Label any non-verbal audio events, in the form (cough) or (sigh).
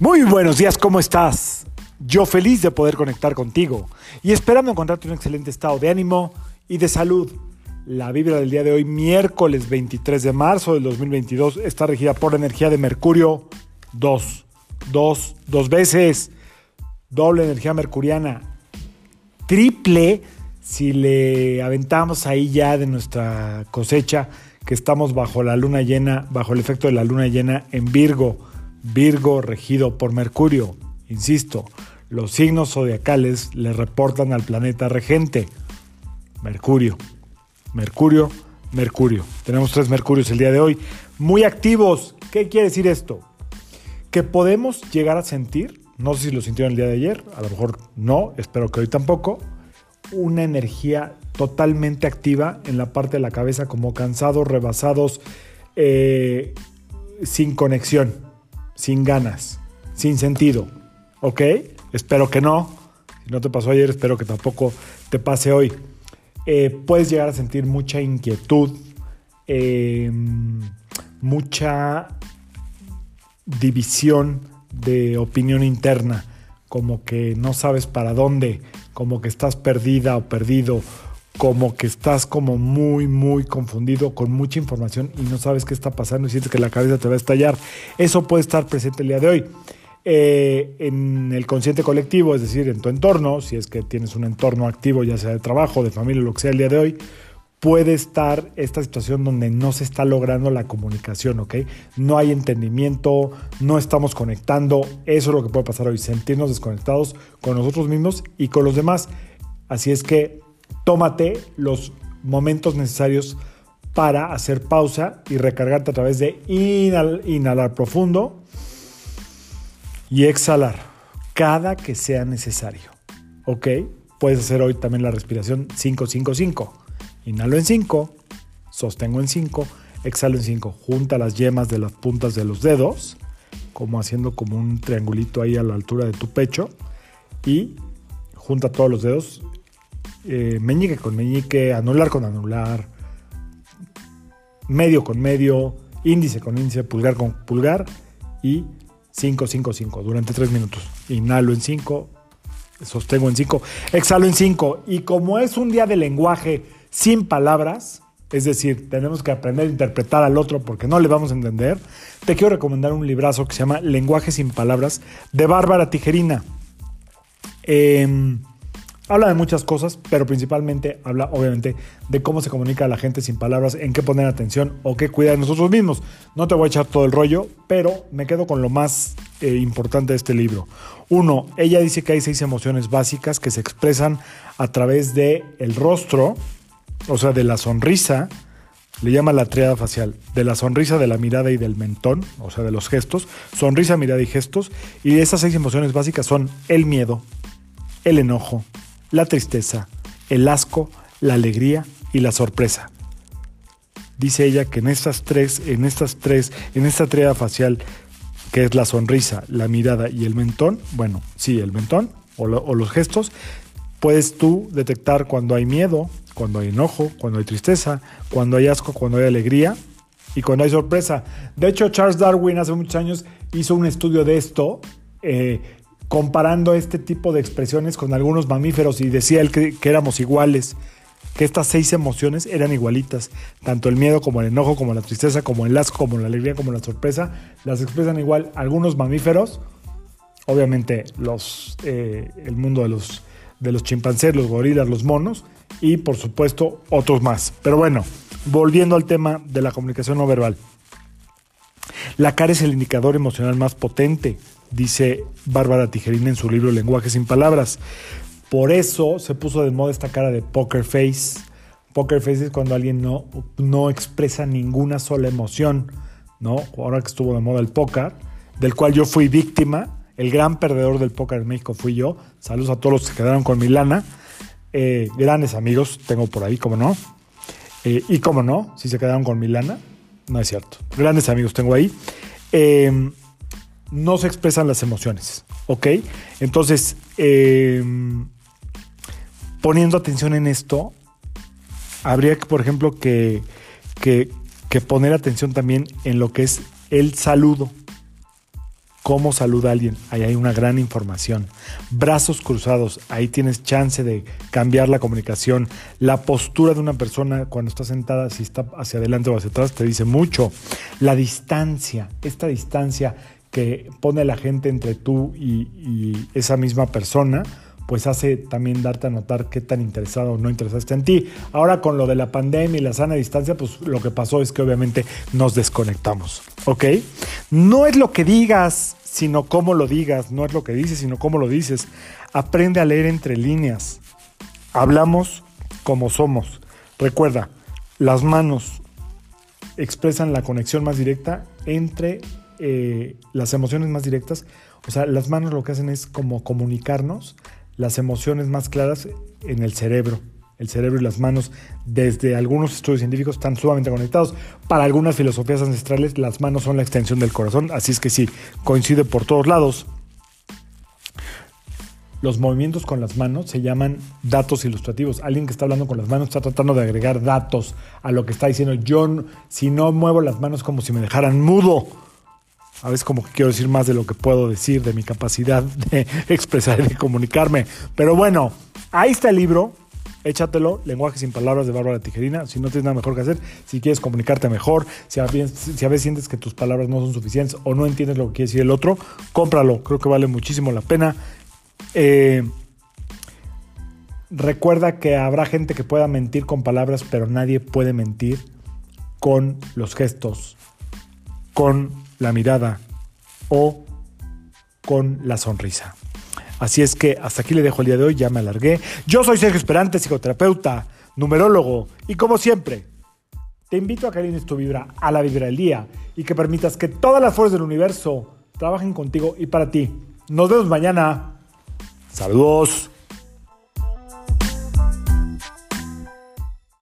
Muy buenos días, ¿cómo estás? Yo feliz de poder conectar contigo y esperando encontrarte un excelente estado de ánimo y de salud. La vibra del día de hoy, miércoles 23 de marzo del 2022, está regida por la energía de Mercurio 2. Dos, dos veces. Doble energía mercuriana. Triple si le aventamos ahí ya de nuestra cosecha que estamos bajo la luna llena, bajo el efecto de la luna llena en Virgo. Virgo regido por Mercurio. Insisto, los signos zodiacales le reportan al planeta regente. Mercurio. Mercurio, Mercurio. Tenemos tres Mercurios el día de hoy. Muy activos. ¿Qué quiere decir esto? Que podemos llegar a sentir, no sé si lo sintieron el día de ayer, a lo mejor no, espero que hoy tampoco, una energía totalmente activa en la parte de la cabeza, como cansados, rebasados, eh, sin conexión, sin ganas, sin sentido. ¿Ok? Espero que no. Si no te pasó ayer, espero que tampoco te pase hoy. Eh, puedes llegar a sentir mucha inquietud, eh, mucha división de opinión interna, como que no sabes para dónde, como que estás perdida o perdido, como que estás como muy, muy confundido con mucha información y no sabes qué está pasando y sientes que la cabeza te va a estallar. Eso puede estar presente el día de hoy. Eh, en el consciente colectivo, es decir, en tu entorno, si es que tienes un entorno activo, ya sea de trabajo, de familia, lo que sea el día de hoy, puede estar esta situación donde no se está logrando la comunicación, ¿ok? No hay entendimiento, no estamos conectando, eso es lo que puede pasar hoy, sentirnos desconectados con nosotros mismos y con los demás. Así es que tómate los momentos necesarios para hacer pausa y recargarte a través de inhalar profundo y exhalar cada que sea necesario. ¿Ok? Puedes hacer hoy también la respiración 555. Inhalo en 5, sostengo en 5, exhalo en 5. Junta las yemas de las puntas de los dedos, como haciendo como un triangulito ahí a la altura de tu pecho. Y junta todos los dedos, eh, meñique con meñique, anular con anular, medio con medio, índice con índice, pulgar con pulgar y 5, 5, 5 durante 3 minutos. Inhalo en 5, sostengo en 5, exhalo en 5. Y como es un día de lenguaje sin palabras, es decir, tenemos que aprender a interpretar al otro porque no le vamos a entender, te quiero recomendar un librazo que se llama Lenguaje sin palabras de Bárbara Tijerina. Eh, Habla de muchas cosas, pero principalmente habla obviamente de cómo se comunica a la gente sin palabras, en qué poner atención o qué cuidar de nosotros mismos. No te voy a echar todo el rollo, pero me quedo con lo más eh, importante de este libro. Uno, ella dice que hay seis emociones básicas que se expresan a través de el rostro, o sea, de la sonrisa, le llama la triada facial, de la sonrisa, de la mirada y del mentón, o sea, de los gestos, sonrisa, mirada y gestos. Y esas seis emociones básicas son el miedo, el enojo, la tristeza, el asco, la alegría y la sorpresa. Dice ella que en estas tres, en estas tres, en esta tríada facial, que es la sonrisa, la mirada y el mentón, bueno, sí, el mentón o, o los gestos, puedes tú detectar cuando hay miedo, cuando hay enojo, cuando hay tristeza, cuando hay asco, cuando hay alegría y cuando hay sorpresa. De hecho, Charles Darwin hace muchos años hizo un estudio de esto, eh, comparando este tipo de expresiones con algunos mamíferos y decía él que, éramos iguales, que estas seis emociones eran igualitas, tanto el miedo como el enojo, como la tristeza, como el asco, como la alegría, como la sorpresa, las expresan igual algunos mamíferos, obviamente los, eh, el mundo de los, de los chimpancés, los gorilas, los monos y por supuesto otros más. Pero bueno, volviendo al tema de la comunicación no verbal. La cara es el indicador emocional más potente dice Bárbara Tijerina en su libro Lenguaje sin Palabras. Por eso se puso de moda esta cara de poker face. Poker face es cuando alguien no, no expresa ninguna sola emoción, ¿no? Ahora que estuvo de moda el póker, del cual yo fui víctima, el gran perdedor del póker en México fui yo. Saludos a todos los que quedaron con mi lana. Eh, grandes amigos tengo por ahí, como no. Eh, y como no, si se quedaron con mi lana, no es cierto. Grandes amigos tengo ahí. Eh, no se expresan las emociones, ¿ok? Entonces, em, poniendo atención en esto, habría que, por ejemplo, que, que, poner atención también en lo que es el saludo. cómo saluda a alguien, ahí hay una gran información. Brazos cruzados, ahí tienes chance de cambiar la comunicación. La postura de una persona cuando está sentada, si está hacia adelante o hacia atrás, te dice mucho. La distancia, esta distancia que pone la gente entre tú y, esa misma persona, pues hace también darte a notar qué tan interesado o no interesado está en ti. Ahora con lo de la pandemia y la sana distancia, pues lo que pasó es que obviamente nos desconectamos, ¿ok? No es lo que digas, sino cómo lo digas, no es lo que dices, sino cómo lo dices. Aprende a leer entre líneas. Hablamos como somos. Recuerda, las manos expresan la conexión más directa entre eh, las emociones más directas. O sea, las manos lo que hacen es como comunicarnos las emociones más claras en el cerebro. El cerebro y las manos, desde algunos estudios científicos, están sumamente conectados. Para algunas filosofías ancestrales, las manos son la extensión del corazón, así es que sí, coincide por todos lados. Los movimientos con las manos se llaman datos ilustrativos. Alguien que está hablando con las manos está tratando de agregar datos a lo que está diciendo. Yo, si no muevo las manos, como si me dejaran mudo a veces como que quiero decir más de lo que puedo decir, de mi capacidad (laughs) de expresar y de comunicarme. Pero bueno, ahí está el libro. Échatelo, Lenguaje sin palabras de Bárbara Tijerina. Si no tienes nada mejor que hacer, si quieres comunicarte mejor, si a, veces, sientes que tus palabras no son suficientes o no entiendes lo que quiere decir el otro, cómpralo. Creo que vale muchísimo la pena. Eh, recuerda que habrá gente que pueda mentir con palabras, pero nadie puede mentir con los gestos, con la mirada o con la sonrisa. Así es que hasta aquí le dejo el día de hoy, ya me alargué. Yo soy Sergio Esperante, psicoterapeuta, numerólogo y como siempre, te invito a que alines tu vibra a la vibra del día y que permitas que todas las fuerzas del universo trabajen contigo y para ti. Nos vemos mañana. Saludos.